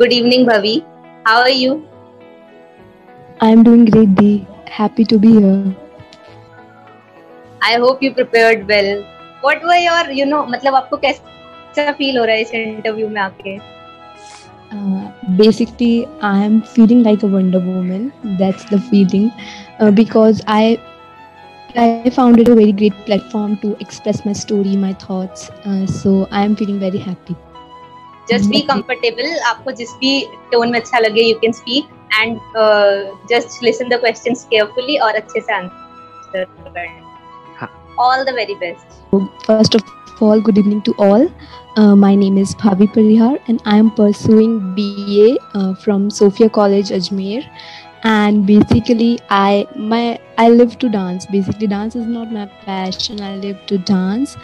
Good evening, Bhavi. How are you? I'm doing great, Dee. Happy to be here. I hope you prepared well. What were your, you know, मतलब आपको कैसा feel हो रहा है इस interview में आके? Uh, basically, I am feeling like a Wonder Woman. That's the feeling uh, because I I found it a very great platform to express my story, my thoughts. Uh, so I am feeling very happy. Just be comfortable. आपको जिस भी tone में अच्छा लगे, you can speak and uh, just listen the questions carefully और अच्छे से answer All the very best. First of all, good evening to all. Uh, my name is Bhavi Parihar and I am pursuing BA uh, from Sophia College Ajmer and basically I my I live to dance basically dance is not my passion I live to dance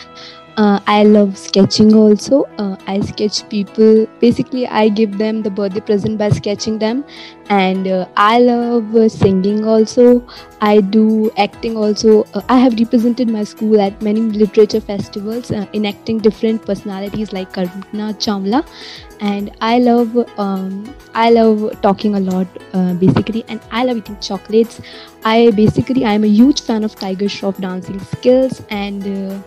uh, i love sketching also. Uh, i sketch people. Basically i give them the birthday present by sketching them. And uh, i love uh, singing also. I do acting also. Uh, i have represented my school at many literature festivals uh, in different personalities like karna chawla and i love um, i love talking a lot basically. And i love eating chocolates. I basically i am a huge fan of tiger shroff dancing skills. And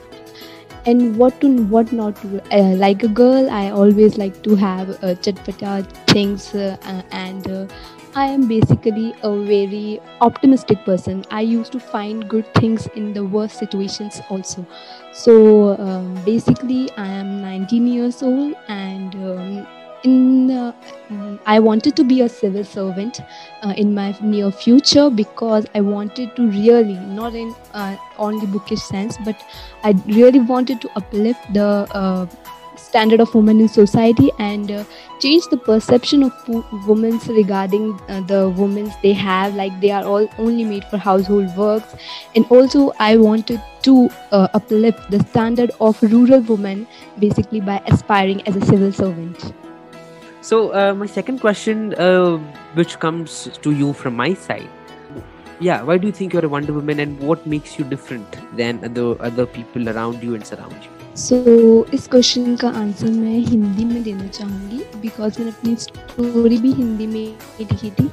and what to what not to uh, like a girl i always like to have uh, chatpata things uh, and uh, i am basically a very optimistic person. I used to find good things in the worst situations also. So um, basically i am 19 years old and um, in uh, i wanted to be a civil servant uh, in my near future because i wanted to really not in uh, only bookish sense but i really wanted to uplift the uh, standard of women in society and uh, change the perception of women regarding uh, the women they have like they are all only made for household works. And also i wanted to uplift the standard of rural women basically by aspiring as a civil servant so uh, my second question, uh, which comes to you from my side, yeah, why do you think you're a Wonder Woman, and what makes you different than other other people around you and surround you? So so, इस question का answer मैं हिंदी में देना चाहूँगी because मैंने अपनी story भी हिंदी में लिखी थी।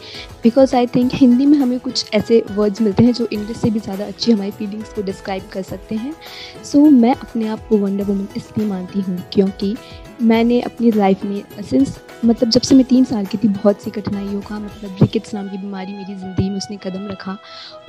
बिकॉज़ आई थिंक हिंदी में हमें कुछ ऐसे वर्ड्स मिलते हैं जो इंग्लिश से भी ज़्यादा अच्छी हमारी फीलिंग्स को डिस्क्राइब कर सकते हैं। सो so, मैं अपने आप को वंडर वुमन इसलिए मानती हूँ क्योंकि मैंने अपनी लाइफ में सिंस मतलब जब से मैं तीन साल की थी बहुत सी कठिनाइयों का मतलब रिकेट्स नाम की बीमारी मेरी ज़िंदगी में उसने कदम रखा।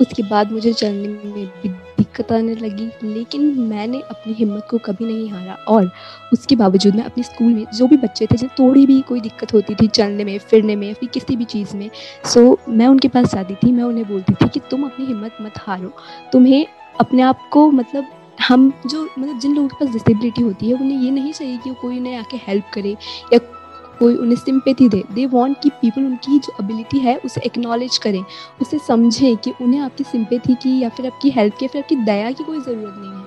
उसके बाद मुझे चलने में भी दिक्कत आने लगी लेकिन मैंने अपनी हिम्मत को कभी नहीं हारा। और उसके बावजूद मैं अपने स्कूल में जो भी बच्चे थे, जिन्हें थोड़ी भी कोई दिक्कत होती थी चलने में, फिरने में, फिर किसी भी चीज़ में सो मैं उनके पास जाती थी, मैं उन्हें बोलती थी कि तुम अपनी हिम्मत मत हारो। तुम्हें अपने आप को मतलब हम जो मतलब जिन लोगों के पास डिसेबिलिटी होती है, उन्हें ये नहीं चाहिए कि कोई उन्हें आके हेल्प करे या कोई उन्हें सिंपेथी दे दे वॉन्ट कि पीपल उनकी जो एबिलिटी है, उसे एक्नॉलेज करें, उसे समझें कि उन्हें आपकी सिंपेथी की या फिर आपकी हेल्प की या फिर आपकी दया की कोई ज़रूरत नहीं है।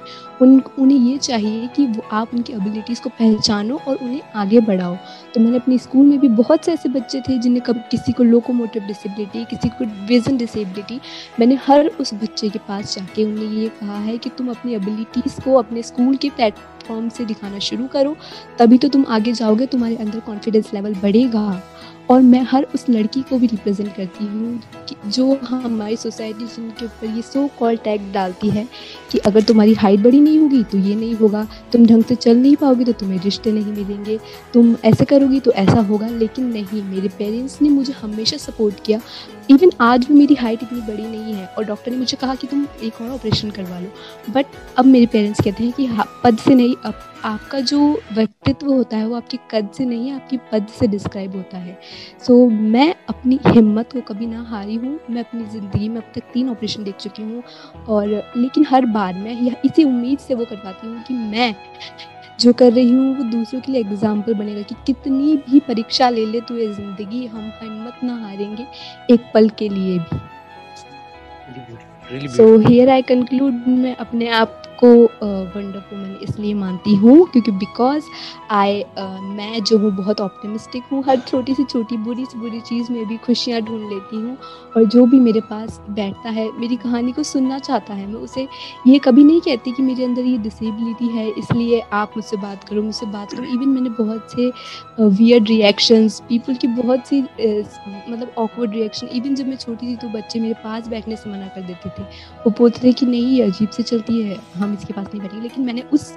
उन, उन्हें ये चाहिए कि वो, आप उनकी एबिलिटीज़ को पहचानो और उन्हें आगे बढ़ाओ। तो मैंने अपने स्कूल में भी बहुत से ऐसे बच्चे थे जिन्हें कब किसी को लोकोमोटिव डिसेबिलिटी किसी को विजन डिसेबिलिटी मैंने हर उस बच्चे के पास जाके उन्हें ये कहा है कि तुम अपनी एबिलिटीज़ को, अपने स्कूल के प्लेटफॉर्म से दिखाना शुरू करो, तभी तो तुम आगे जाओगे, तुम्हारे अंदर कॉन्फिडेंस लेवल बढ़ेगा। और मैं हर उस लड़की को भी रिप्रेजेंट करती हूँ जो हमारी सोसाइटी जिनके ऊपर ये सो कॉल टैग डालती है कि अगर तुम्हारी हाइट बड़ी नहीं होगी तो ये नहीं होगा, तुम ढंग से चल नहीं पाओगी तो तुम्हें रिश्ते नहीं मिलेंगे। तुम ऐसे करोगी तो ऐसा होगा, लेकिन नहीं, मेरे पेरेंट्स ने मुझे हमेशा सपोर्ट किया। इवन आज भी मेरी हाइट इतनी बड़ी नहीं है और डॉक्टर ने मुझे कहा कि तुम एक और ऑपरेशन करवा लो। बट अब मेरे पेरेंट्स कहते हैं कि पद से नहीं अब आपका जो व्यक्तित्व होता है वो आपके कद से नहीं है आपकी पद से डिस्क्राइब होता है। सो so, मैं अपनी हिम्मत को कभी ना हारी हूँ। मैं अपनी ज़िंदगी में अब तक तीन ऑपरेशन देख चुकी हूँ और लेकिन हर बार मैं इसी उम्मीद से वो करवाती हूँ कि मैं जो कर रही हूँ वो दूसरों के लिए एग्ज़ाम्पल बनेगा कि कितनी भी परीक्षा ले ले तो ये ज़िंदगी हम हिम्मत ना हारेंगे एक पल के लिए भी। सो हियर आई कंक्लूड मैं अपने आप को वंडर वुमन इसलिए मानती हूँ क्योंकि बिकॉज़ आई मैं जो हूँ बहुत ऑप्टिमिस्टिक हूँ। हर छोटी सी छोटी, बुरी से बुरी चीज़ में भी खुशियाँ ढूंढ लेती हूँ और जो भी मेरे पास बैठता है, मेरी कहानी को सुनना चाहता है, मैं उसे ये कभी नहीं कहती कि मेरे अंदर ये डिसेबिलिटी है, इसलिए आप मुझसे बात करो, मुझसे बात करो। इवन मैंने बहुत से वियर्ड रिएक्शंस पीपल की बहुत सी मतलब ऑकवर्ड रिएक्शन इवन जब मैं छोटी थी तो बच्चे मेरे पास बैठने से मना कर देते थे। वो बोलते थे कि नहीं, ये अजीब से चलती है, हम इसके पास नहीं बैठेंगे। लेकिन मैंने उस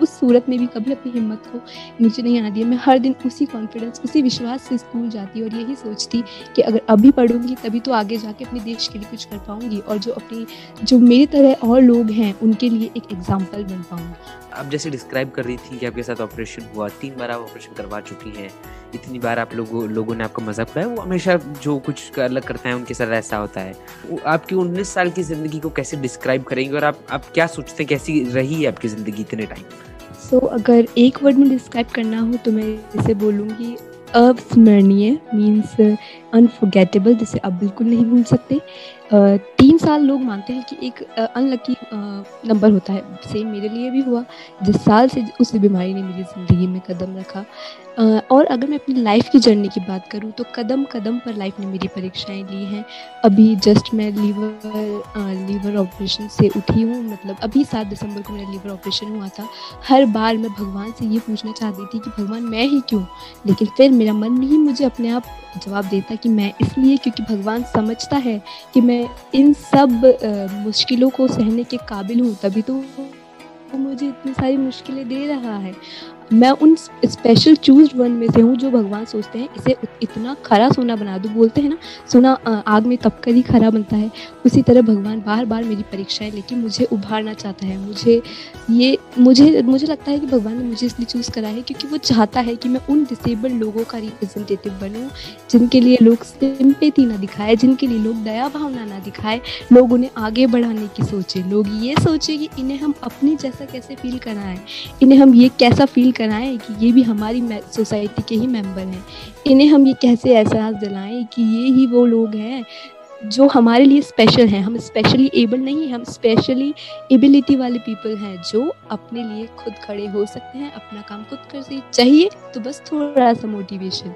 उस सूरत में भी कभी अपनी हिम्मत को नीचे नहीं आना दिया। मैं हर दिन उसी कॉन्फिडेंस उसी विश्वास से स्कूल जाती और यही सोचती कि अगर अभी पढ़ूँगी, तभी तो आगे जाके अपने देश के लिए कुछ कर पाऊँगी और जो अपनी, जो मेरी तरह और लोग हैं, उनके लिए एक एग्ज़ाम्पल बन पाऊँगी। आप जैसे डिस्क्राइब कर रही थी कि आपके साथ ऑपरेशन हुआ, तीन बार आप ऑपरेशन करवा चुकी हैं, इतनी बार आप लोगों लोगों ने आपका मज़ाक उड़ाया, वो हमेशा जो कुछ अलग करते हैं, उनके साथ ऐसा होता है। वो आपकी उन्नीस साल की ज़िंदगी को कैसे डिस्क्राइब करेंगे और आप आप क्या सोचते हैं, कैसी रही है आपकी ज़िंदगी इतने टाइम सो अगर एक वर्ड में डिस्क्राइब करना हो तो मैं इसे बोलूँगी, अविस्मरणीय मीन्स अनफॉरगेटेबल जिसे आप बिल्कुल नहीं भूल सकते। तीन साल लोग मानते हैं कि एक अनलकी नंबर होता है। सेम मेरे लिए भी हुआ। जिस साल से उस बीमारी ने मेरी ज़िंदगी में कदम रखा। और अगर मैं अपनी लाइफ की जर्नी की बात करूँ तो कदम कदम पर लाइफ ने मेरी परीक्षाएँ ली हैं। अभी जस्ट मैं लीवर लीवर ऑपरेशन से उठी हूँ। मतलब अभी सात दिसंबर को मेरा लीवर ऑपरेशन हुआ था। हर बार मैं भगवान से ये पूछना चाहती थी कि, भगवान, मैं ही क्यों? लेकिन फिर मेरा मन ही मुझे अपने आप जवाब देता कि, मैं इसलिए? क्योंकि भगवान समझता है कि मैं इन सब मुश्किलों को सहने के काबिल हूँ, तभी तो वो मुझे इतनी सारी मुश्किलें दे रहा है। मैं उन स्पेशल चूज़ वन में से हूँ जो भगवान सोचते हैं, इसे इतना खरा सोना बना दो। बोलते हैं ना, सोना आग में तब कर ही खरा बनता है। उसी तरह भगवान बार बार मेरी परीक्षाएँ लेके मुझे उभारना चाहता है। मुझे ये, मुझे मुझे लगता है कि भगवान ने मुझे इसलिए चूज़ करा है क्योंकि वो चाहता है कि मैं उन डिसेबल्ड लोगों का रिप्रेजेंटेटिव बनूँ, जिनके लिए लोग सिंपेती ना दिखाए, जिनके लिए लोग दया भावना ना दिखाए, लोग उन्हें आगे बढ़ाने की सोचे। लोग ये सोचे कि इन्हें हम अपने जैसा कैसे फील कराएँ, इन्हें हम ये कैसा फील कराएँ कि ये भी हमारी सोसाइटी के ही मेंबर हैं। इन्हें हम ये कैसे एहसास दिलाएँ कि ये ही वो लोग हैं जो हमारे लिए स्पेशल हैं। हम स्पेशली एबल नहीं हम स्पेशली एबिलिटी वाले पीपल हैं जो अपने लिए खुद खड़े हो सकते हैं, अपना काम खुद कर सकते चाहिए तो बस थोड़ा सा मोटिवेशन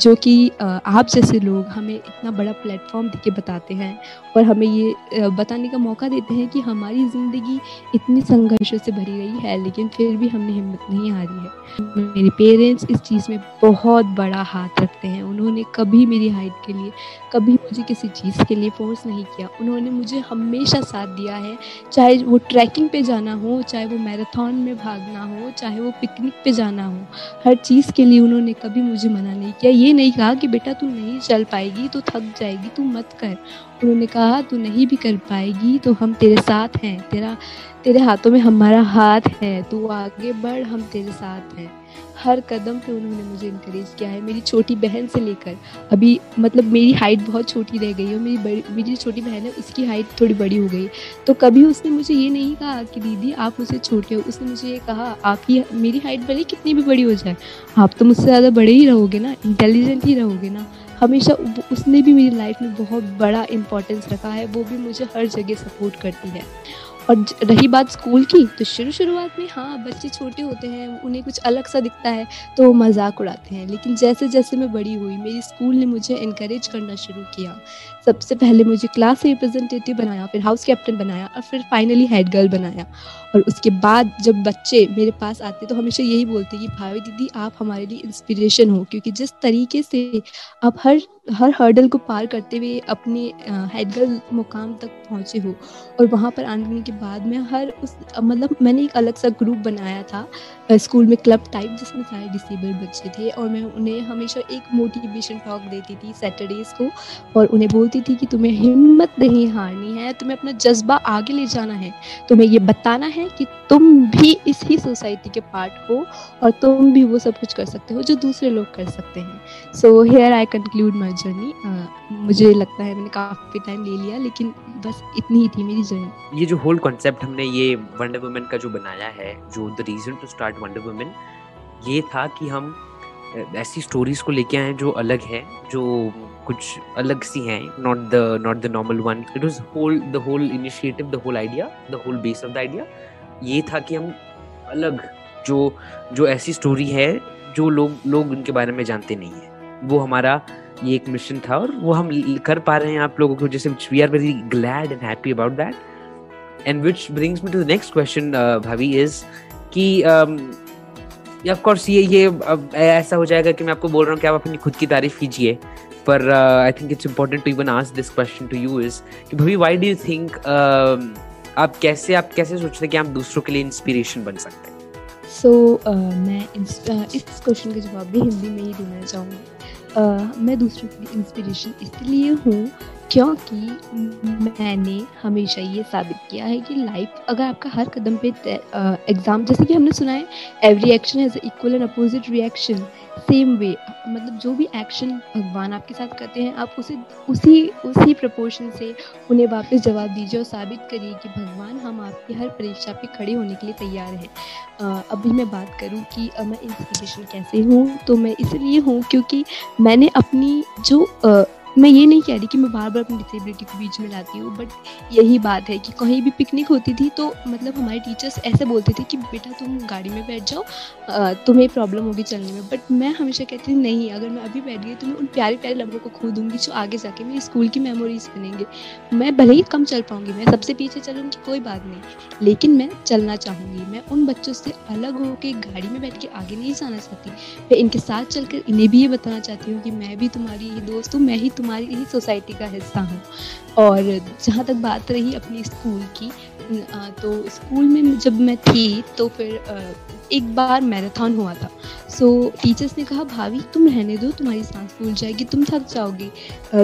जो कि आप जैसे लोग हमें इतना बड़ा प्लेटफॉर्म देके बताते हैं और हमें ये बताने का मौका देते हैं कि हमारी ज़िंदगी इतनी संघर्षों से भरी गई है, लेकिन फिर भी हमने हिम्मत नहीं हारी है। मेरे पेरेंट्स इस चीज़ में बहुत बड़ा हाथ रखते हैं। उन्होंने कभी मेरी हाइट के लिए, कभी मुझे किसी चीज़ के लिए फोर्स नहीं किया। उन्होंने मुझे हमेशा साथ दिया है, चाहे वो ट्रैकिंग पे जाना हो, चाहे वो मैराथन में भागना हो, चाहे वो पिकनिक पे जाना हो, हर चीज़ के लिए उन्होंने कभी मुझे मना नहीं किया। ये नहीं कहा कि बेटा तू नहीं चल पाएगी तो थक जाएगी, तू मत कर। उन्होंने कहा, तू नहीं भी कर पाएगी तो हम तेरे साथ हैं। तेरा, तेरे हाथों में हमारा हाथ है। तू आगे बढ़, हम तेरे साथ हैं। हर कदम पे उन्होंने मुझे इनक्रेज किया है, मेरी छोटी बहन से लेकर। अभी मतलब मेरी हाइट बहुत छोटी रह गई है मेरी बड़ी, मेरी छोटी बहन है, उसकी हाइट थोड़ी बड़ी हो गई। तो कभी उसने मुझे ये नहीं कहा कि दीदी, आप मुझसे छोटे हो। उसने मुझे ये कहा आपकी मेरी हाइट भले कितनी भी बड़ी हो जाए, आप तो मुझसे ज़्यादा बड़े ही रहोगे ना इंटेलिजेंट ही रहोगे ना। हमेशा उसने भी मेरी लाइफ में बहुत बड़ा इम्पोर्टेंस रखा है, वो भी मुझे हर जगह सपोर्ट करती है। और रही बात स्कूल की तो शुरू शुरुआत में हाँ बच्चे छोटे होते हैं, उन्हें कुछ अलग सा दिखता है तो वो मज़ाक उड़ाते हैं। लेकिन जैसे जैसे मैं बड़ी हुई, मेरी स्कूल ने मुझे इनक्रेज करना शुरू किया। सबसे पहले मुझे क्लास रिप्रेजेंटेटिव बनाया, फिर हाउस कैप्टन बनाया और फिर फाइनली हेड गर्ल बनाया। और उसके बाद जब बच्चे मेरे पास आते तो हमेशा यही बोलते कि, भाभी दीदी, आप हमारे लिए इंस्पिरेशन हो, क्योंकि जिस तरीके से आप हर हर हर्डल को पार करते हुए अपने हेड गर्ल मुकाम तक पहुँचे हो और वहाँ पर आने के बाद मैं हर उस मतलब मैंने एक अलग सा ग्रुप बनाया था। स्कूल में क्लब टाइप जिसमें सारे डिसेबल बच्चे थे और मैं उन्हें हमेशा एक मोटिवेशन टॉक देती थी सैटरडेज को और उन्हें बोलती थी कि तुम्हें हिम्मत नहीं हारनी है, तुम्हें अपना जज्बा आगे ले जाना है। तुम्हें ये बताना है कि तुम भी इसी सोसाइटी के पार्ट हो और तुम भी वो सब कुछ कर सकते हो जो दूसरे लोग कर सकते हैं। So here I conclude my journey मुझे लगता है मैंने काफ़ी टाइम ले लिया लेकिन बस इतनी ही थी मेरी जर्नी ये जो होल कॉन्सेप्ट हमने ये वंडर वुमेन का जो बनाया है, जो the reason to start wonder women ये था कि हम ऐसी स्टोरीज को लेके आए जो अलग है, जो कुछ अलग सी हैं not the not the normal one it was whole the whole initiative the whole idea the whole base of the idea ये था कि हम अलग जो जो ऐसी स्टोरी है, जो लोग लोग उनके बारे में जानते नहीं है। वो हमारा ये एक मिशन था और वो हम कर पा रहे हैं आप लोगों को जैसे we are very glad and happy about that and which brings me to the next question भाभी इज़ कि ऑफ़ कोर्स ये ये ऐसा हो जाएगा कि मैं आपको बोल रहा हूँ कि आप अपनी खुद की तारीफ़ कीजिए। पर I think it's important to even ask this question to you is कि भाभी व्हाई डू यू थिंक आप कैसे आप कैसे सोचते हैं कि आप दूसरों के लिए इंस्पिरेशन बन सकते हैं? सो so, uh, मैं इस क्वेश्चन का जवाब भी हिंदी में ही देना चाहूँगी। uh, मैं दूसरों के लिए इंस्पिरेशन इसलिए हूँ क्योंकि मैंने हमेशा ये साबित किया है कि लाइफ अगर आपका हर कदम पे एग्ज़ाम जैसे कि हमने सुना है every action has equal and opposite reaction same way मतलब जो भी एक्शन भगवान आपके साथ करते हैं, आप उसे, उसी उसी प्रपोर्शन से उन्हें वापस जवाब दीजिए और साबित करिए कि भगवान हम आपकी हर परीक्षा पे खड़े होने के लिए तैयार हैं। अभी मैं बात करूँ कि मैं इंस्पिरेशन कैसे हूँ तो मैं इसलिए हूँ क्योंकि मैंने अपनी जो मैं ये नहीं कह रही कि मैं बार बार अपनी डिसेबिलिटी को बीच में लाती हूँ बट यही बात है कि कहीं भी पिकनिक होती थी तो मतलब हमारे टीचर्स ऐसे बोलते थे कि, बेटा, तुम गाड़ी में बैठ जाओ तुम्हें प्रॉब्लम होगी चलने में। बट मैं हमेशा कहती थी, नहीं, अगर मैं अभी बैठ गई तो मैं उन प्यारे प्यारे लम्हों को खो दूँगी जो आगे जाके मेरी स्कूल की मेमोरीज बनेंगे। मैं भले ही कम चल पाऊँगी, मैं सबसे पीछे चलूँगी, कोई बात नहीं। लेकिन मैं चलना चाहूँगी। मैं उन बच्चों से अलग होकर गाड़ी में बैठ के आगे नहीं जाना चाहती। मैं इनके साथ चलकर इन्हें भी ये बताना चाहती हूँ कि मैं भी तुम्हारी ही दोस्त हूँ, मैं ही तुम्हारी ही सोसाइटी का हिस्सा हूँ। और जहाँ तक बात रही अपनी स्कूल की तो स्कूल में जब मैं थी तो फिर एक बार मैराथन हुआ था। सो so, टीचर्स ने कहा भाभी तुम रहने दो तुम्हारी सांस फूल जाएगी तुम थक जाओगी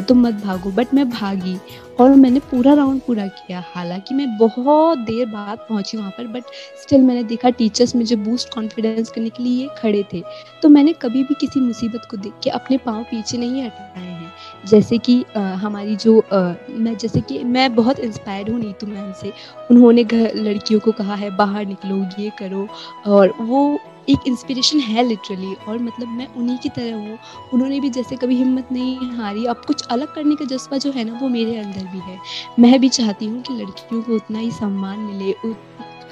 तुम मत भागो बट मैं भागी। और मैंने पूरा राउंड पूरा किया। हालाँकि मैं बहुत देर बाद पहुँची वहाँ पर बट स्टिल मैंने देखा टीचर्स मुझे बूस्ट कॉन्फिडेंस करने के लिए खड़े थे। तो मैंने कभी भी किसी मुसीबत को देख के अपने पाँव पीछे नहीं हटाए हैं। जैसे कि आ, हमारी जो आ, मैं जैसे कि मैं बहुत इंस्पायर्ड हूँ नीतू मैम से। उन्होंने घर लड़कियों को कहा है बाहर निकलो ये करो। और वो एक इंस्पिरेशन है लिटरली और मतलब मैं उन्हीं की तरह हूँ। उन्होंने भी जैसे कभी हिम्मत नहीं हारी अब कुछ अलग करने का जज्बा जो है ना वो मेरे अंदर भी है। मैं भी चाहती हूँ कि लड़कियों को उतना ही सम्मान मिले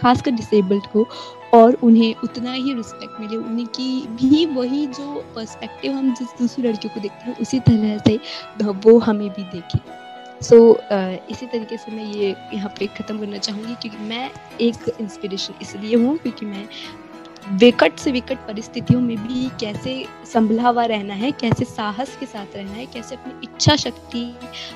खासकर डिसेबल्ड को और उन्हें उतना ही रिस्पेक्ट मिले। उनकी भी वही जो पर्सपेक्टिव हम जिस दूसरी लड़कियों को देखते हैं उसी तरह से वो हमें भी देखें। सो so, uh, इसी तरीके से मैं ये यहाँ पे ख़त्म करना चाहूँगी क्योंकि मैं एक इंस्पिरेशन इसलिए हूँ क्योंकि मैं विकट से विकट परिस्थितियों में भी कैसे संभला हुआ रहना है, कैसे साहस के साथ रहना है, कैसे अपनी इच्छा शक्ति,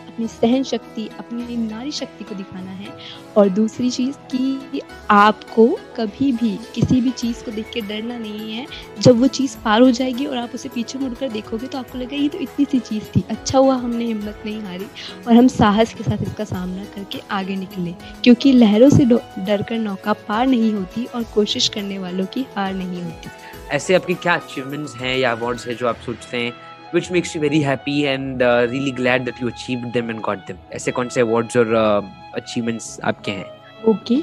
अपनी सहन शक्ति, अपनी नारी शक्ति को दिखाना है। और दूसरी चीज़ कि आपको कभी भी किसी भी चीज़ को देख के डरना नहीं है। जब वो चीज़ पार हो जाएगी और आप उसे पीछे मुड़कर देखोगे तो आपको लगेगा, ये तो इतनी सी चीज़ थी अच्छा हुआ हमने हिम्मत नहीं हारी। और हम साहस के साथ इसका सामना करके आगे निकले। क्योंकि लहरों से डर कर नौका पार नहीं होती और कोशिश करने वालों की बेकार नहीं होती। ऐसे आपके क्या अचीवमेंट्स हैं या अवार्ड्स हैं जो आप सोचते हैं which makes you very happy and uh, really glad that you achieved them and got ऐसे कौन से अवार्ड्स और uh, अचीवमेंट्स आपके हैं? ओके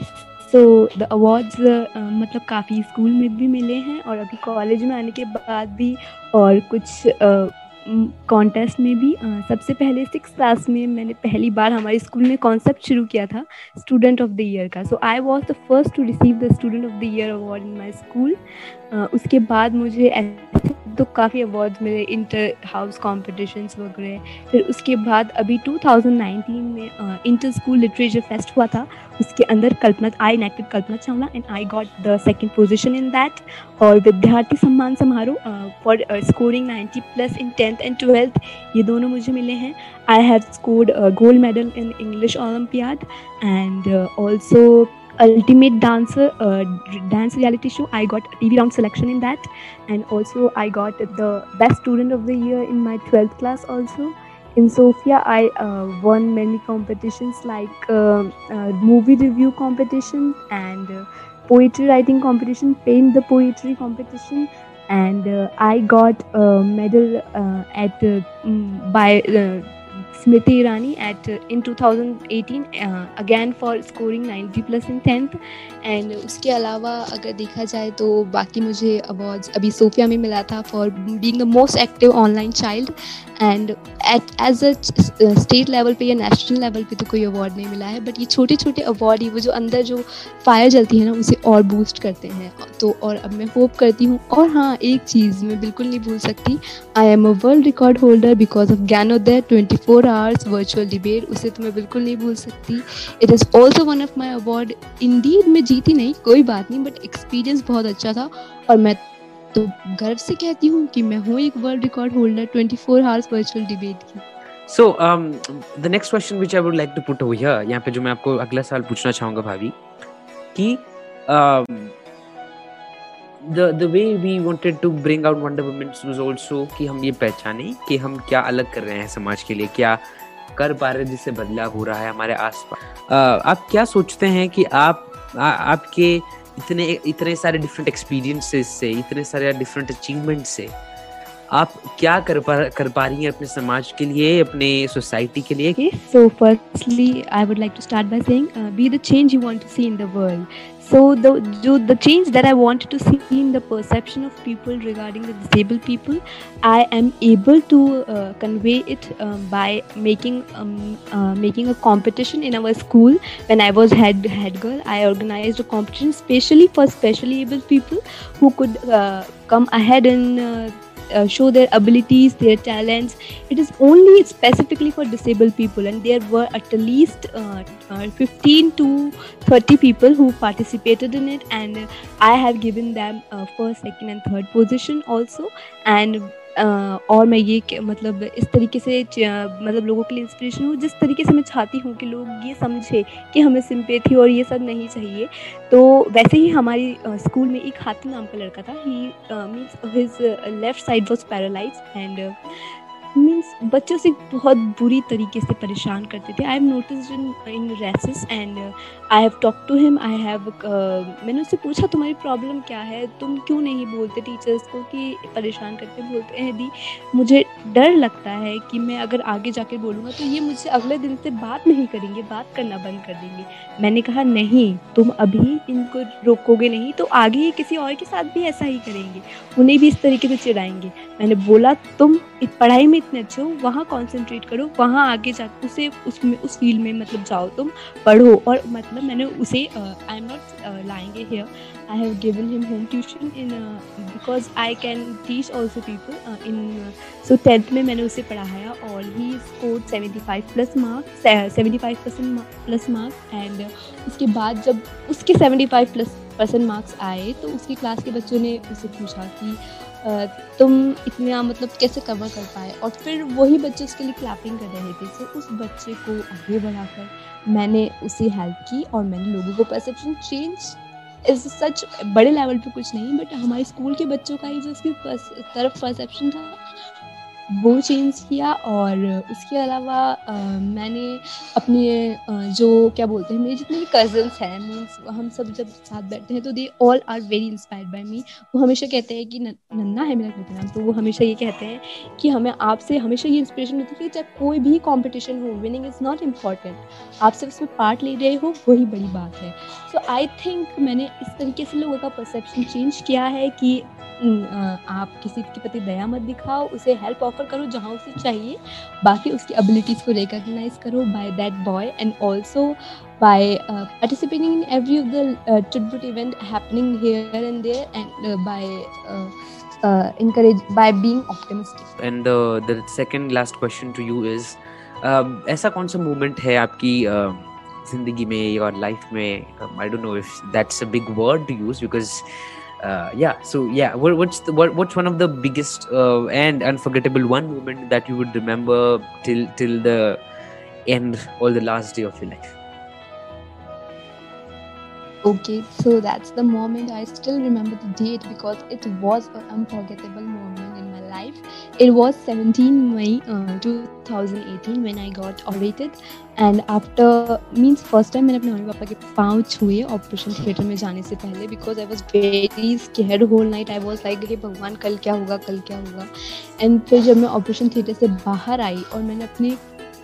सो द अवार्ड्स मतलब काफ़ी स्कूल में भी मिले हैं और अभी कॉलेज में आने के बाद भी और कुछ uh, कॉन्टेस्ट में भी आ, सबसे पहले सिक्स क्लास में मैंने पहली बार हमारे स्कूल में कॉन्सेप्ट शुरू किया था स्टूडेंट ऑफ़ द ईयर का। So I was the first to receive the student of the year award in my school उसके बाद मुझे तो काफ़ी अवार्ड्स मिले इंटर हाउस कॉम्पिटिशन्स वगैरह। फिर उसके बाद अभी 2019 में इंटर स्कूल लिटरेचर फेस्ट हुआ था। उसके अंदर Kalpana I connected Kalpana Chawla and I got the second position in that और विद्यार्थी सम्मान समारोह for scoring 90 plus in tenth and twelfth ये दोनों मुझे मिले हैं। I have scored gold medal in English olympiad and also ultimate dancer uh, dance reality show. I got tv round selection in that. And also i got the best student of the year in my 12th class also. In sofia i uh, won many competitions like uh, uh movie review competition and uh, poetry writing competition paint the poetry competition. And uh, i got a medal at mm, by Smriti Irani at uh, in 2018 uh, again for scoring 90 plus in 10th and उसके अलावा अगर देखा जाए तो बाकी मुझे awards अभी Sophia में मिला था for being the most active online child and at as a state level पे या नेशनल लेवल पे तो कोई अवार्ड नहीं मिला है बट ये छोटे छोटे अवार्ड ही वो जो अंदर जो फायर जलती है ना उसे और बूस्ट करते हैं तो और अब मैं होप करती हूँ और हाँ एक चीज़ मैं बिल्कुल नहीं भूल सकती I am a world record holder because of Gyanodaya twenty four hours virtual debate उसे तो मैं बिल्कुल नहीं भूल सकती। It is also one of my award indeed में जीती नहीं, कोई बात नहीं बट एक्सपीरियंस बहुत अच्छा था। और मैं तो गर्व से कहती हूँ कि मैं हूँ एक world record holder 24 hours virtual debate की। So the next question which I would like to put over here यहाँ पे जो मैं आपको अगला सवाल पूछना चाहूँगा भाभी, कि the the way we wanted to bring out Wonder Woman was also कि हम ये पहचाने कि हम क्या अलग कर रहे हैं समाज के लिए क्या कर पा रहे जिससे बदलाव हो रहा है हमारे आसपास। आप क्या सोचते हैं कि आप आ, आपके इतने इतने सारे डिफरेंट एक्सपीरियंसेस से इतने सारे डिफरेंट अचीवमेंट से आप क्या कर पा कर पा रही हैं अपने समाज के लिए, अपने सोसाइटी के लिए? कि so firstly I would like to start by saying be the change you want to see in the world so the जो the change that I want to see in the perception of people regarding the disable people I am able to convey it by making making a competition in our school when I was head head girl I organise a competition specially for specially able people who could come ahead in uh, uh, show their abilities, their talents. It is only specifically for disabled people, and there were at least uh, uh, 15 to 30 people who participated in it, and I have given them first, second, and third position also. And और मैं ये मतलब इस तरीके से मतलब लोगों के लिए इंस्पिरेशन हूँ। जिस तरीके से मैं चाहती हूँ कि लोग ये समझे कि हमें सिंपेथी और ये सब नहीं चाहिए तो वैसे ही हमारी स्कूल में एक हाथी नाम का लड़का था। He means his left side was paralyse and means बच्चों से बहुत बुरी तरीके से परेशान करते थे। I have notice in in recess and I have talk to him I have मैंने उससे पूछा, तुम्हारी प्रॉब्लम क्या है? तुम क्यों नहीं बोलते टीचर्स को कि परेशान करते बोलते हैं? दी, मुझे डर लगता है कि मैं अगर आगे जाकर बोलूँगा तो ये मुझसे अगले दिन से बात नहीं करेंगे, बात करना बंद कर देंगे। मैंने कहा, नहीं, तुम अभी इनको रोकोगे नहीं तो आगे ही किसी और के साथ भी ऐसा ही करेंगे। उन्हें भी इस तरीके से चिढ़ाएँगे। मैंने बोला, तुम पढ़ाई में इतने अच्छे हो, वहाँ कॉन्सेंट्रेट करो, वहाँ आगे जा, उसे, उसमें, उस फ़ील्ड में मतलब जाओ, तुम पढ़ो और मतलब मैंने उसे आई एम नॉट लाएँगे here I have given him home tuition in because I can teach also people in so tenth में मैंने उसे पढ़ाया और he score seventy five plus marks seventy five percent plus marks and उसके बाद जब उसके seventy five plus percent marks आए तो उसकी क्लास के बच्चों ने उसे पूछा कि तुम इतना मतलब कैसे कवर कर पाए? और फिर वही बच्चे उसके लिए क्लैपिंग कर रहे थे तो उस बच्चे को आगे बढ़ाकर मैंने उसे हेल्प की और मैंने लोगों को परसेप्शन चेंज इस सच बड़े लेवल पे कुछ नहीं बट हमारे स्कूल के बच्चों का ही जो उसकी तरफ़ परसेप्शन था वो चेंज किया और उसके अलावा मैंने अपने जो क्या बोलते हैं, मेरे जितने भी कज़न्स हैं मीन्स हम सब जब साथ बैठते हैं तो they all are very inspired by me वो हमेशा कहते हैं कि नन्ना है मेरा कृति नाम तो वो हमेशा ये कहते हैं कि हमें आपसे हमेशा ये इंस्पिरेशन होती है कि चाहे कोई भी कॉम्पिटिशन हो विनिंग इज़ नॉट इंपॉर्टेंट आप सिर्फ़ उसमें पार्ट ले रहे हो, वही बड़ी बात है. सो आई थिंक मैंने इस तरीके से लोगों का परसेप्शन चेंज किया है कि आप किसी के प्रति दया मत दिखाओ उसे हेल्प ऑफ़र करो जहाँ उसे चाहिए। बाकी उसकी अबिलिटीज को रिकॉग्नाइज करो by that boy and also by participating in every of the चुटबुट event happening here and there and by encourage by being optimistic and the second last question to you is ऐसा कौन सा movement है आपकी uh, ज़िंदगी में या life में? I don't know if that's a big word to use because uh, yeah so yeah what, what's the what, what's one of the biggest uh, and unforgettable one moment that you would remember till till the end or the last day of your life okay so that's the moment. I still remember the date because it was an unforgettable moment in my life. It was 17 may uh, 2018 when i got orated and after means first time मैंने अपने mummy papa के पाँव छुए operation theatre में जाने से पहले because I was very scare whole night I was like हे भगवान कल क्या होगा कल क्या होगा? एंड फिर जब मैं ऑपरेशन थिएटर से बाहर आई और मैंने अपने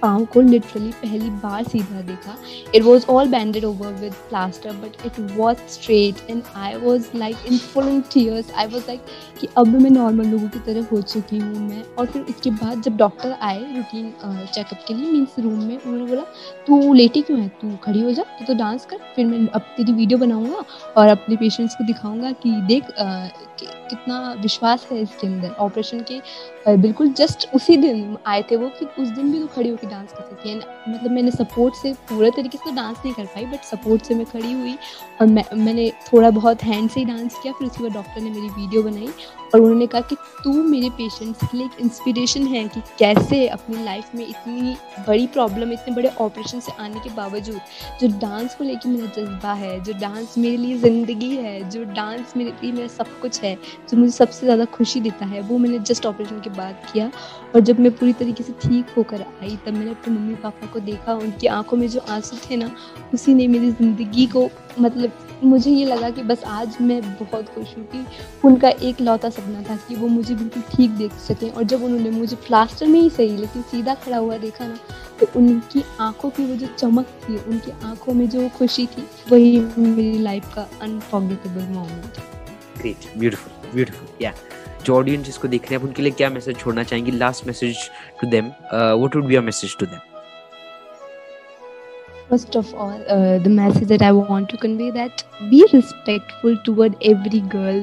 पाँव को लिटरली पहली बार सीधा देखा। It was all banded over with plaster but it was straight and I was like in full tears I was like कि अब मैं नॉर्मल लोगों की तरह हो चुकी हूँ मैं। और फिर इसके बाद जब डॉक्टर आए रूटीन चेकअप के लिए मीन्स रूम में उन्होंने बोला तू लेटी क्यों है? तू खड़ी हो जा तो, तो डांस कर। फिर मैं अब तेरी वीडियो बनाऊँगा और अपने पेशेंट्स को दिखाऊँगा कि देख आ, कि, कितना विश्वास है इसके अंदर। ऑपरेशन के बिल्कुल जस्ट उसी दिन आए थे वो कि उस दिन भी वो खड़ी होकर डांस कर सकती है मतलब मैंने सपोर्ट से पूरे तरीके से डांस नहीं कर पाई बट सपोर्ट से मैं खड़ी हुई और मैं, मैंने थोड़ा बहुत हैंड से ही डांस किया, फिर उसके बाद डॉक्टर ने मेरी वीडियो बनाई और उन्होंने कहा कि तू मेरे पेशेंट्स के लिए एक इंस्पिरेशन है कि कैसे अपनी लाइफ में इतनी बड़ी प्रॉब्लम इतने बड़े ऑपरेशन से आने के बावजूद जो डांस को लेकर मेरा जज्बा है, जो डांस मेरे लिए ज़िंदगी है, जो डांस मेरे लिए मेरा सब कुछ है, जो मुझे सबसे ज़्यादा खुशी देता है, वो मैंने जस्ट ऑपरेशन के बाद किया और जब मैं पूरी तरीके से ठीक होकर आई, तब मैंने अपने मम्मी पापा को देखा, उनकी आँखों में जो आँसू थे ना, उसी ने मेरी ज़िंदगी को मतलब मुझे ये लगा कि बस आज मैं बहुत खुश हूँ कि उनका एक लौता सपना था कि वो मुझे बिल्कुल ठीक देख सकें। और जब उन्होंने मुझे प्लास्टर में ही सही, लेकिन सीधा खड़ा हुआ देखा ना तो उनकी आँखों की वो जो चमक थी, उनकी आँखों में जो खुशी थी, वही मेरी लाइफ का unforgettable moment great beautiful beautiful या जो ऑडियंस इसको देख रहे हैं आप उनके लिए क्या मैसेज छोड़ना चाहेंगे last message to them what would be your message to them first of all uh, the message that i want to convey that be respectful toward every girl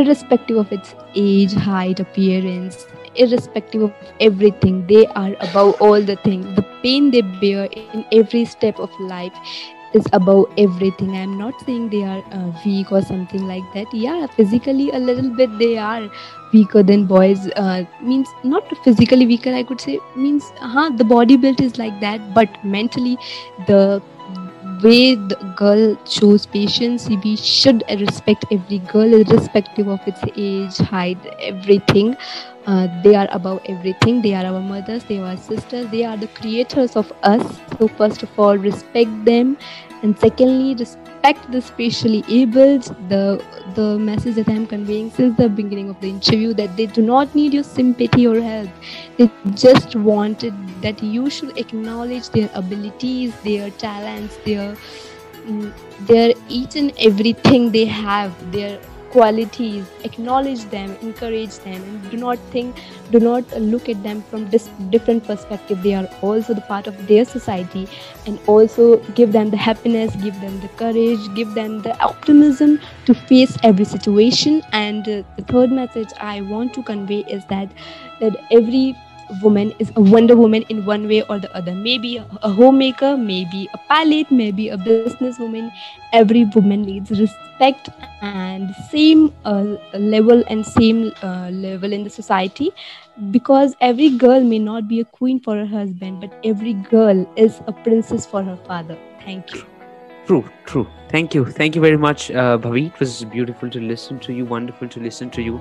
irrespective of its age height appearance irrespective of everything they are above all the things the pain they bear in every step of life is above everything. I'm not saying they are uh, weak or something like that. Yeah physically a little bit they are weaker than boys uh, means not physically weaker i could say. Means huh, the body build is like that but mentally the way the girl shows patience we should respect every girl irrespective of its age height everything. Uh, they are above everything. They are our mothers they are our sisters they are the creators of us. So first of all respect them and secondly respect the spatially abled. The the message that i'm conveying since the beginning of the interview that they do not need your sympathy or help. They just wanted that you should acknowledge their abilities their talents their mm, their each and everything they have their qualities acknowledge them encourage them and do not think do not look at them from this different perspective. They are also the part of their society and also give them the happiness give them the courage give them the optimism to face every situation. And uh, the third message i want to convey is that that every woman is a Wonder Woman in one way or the other. Maybe a homemaker, maybe a pilot, maybe a businesswoman. Every woman needs respect and same uh, level and same uh, level in the society because every girl may not be a queen for her husband, but every girl is a princess for her father. Thank you. True, true. Thank you. Thank you very much, uh, Bhavi. It was beautiful to listen to you, wonderful to listen to you.